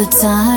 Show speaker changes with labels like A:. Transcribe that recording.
A: the time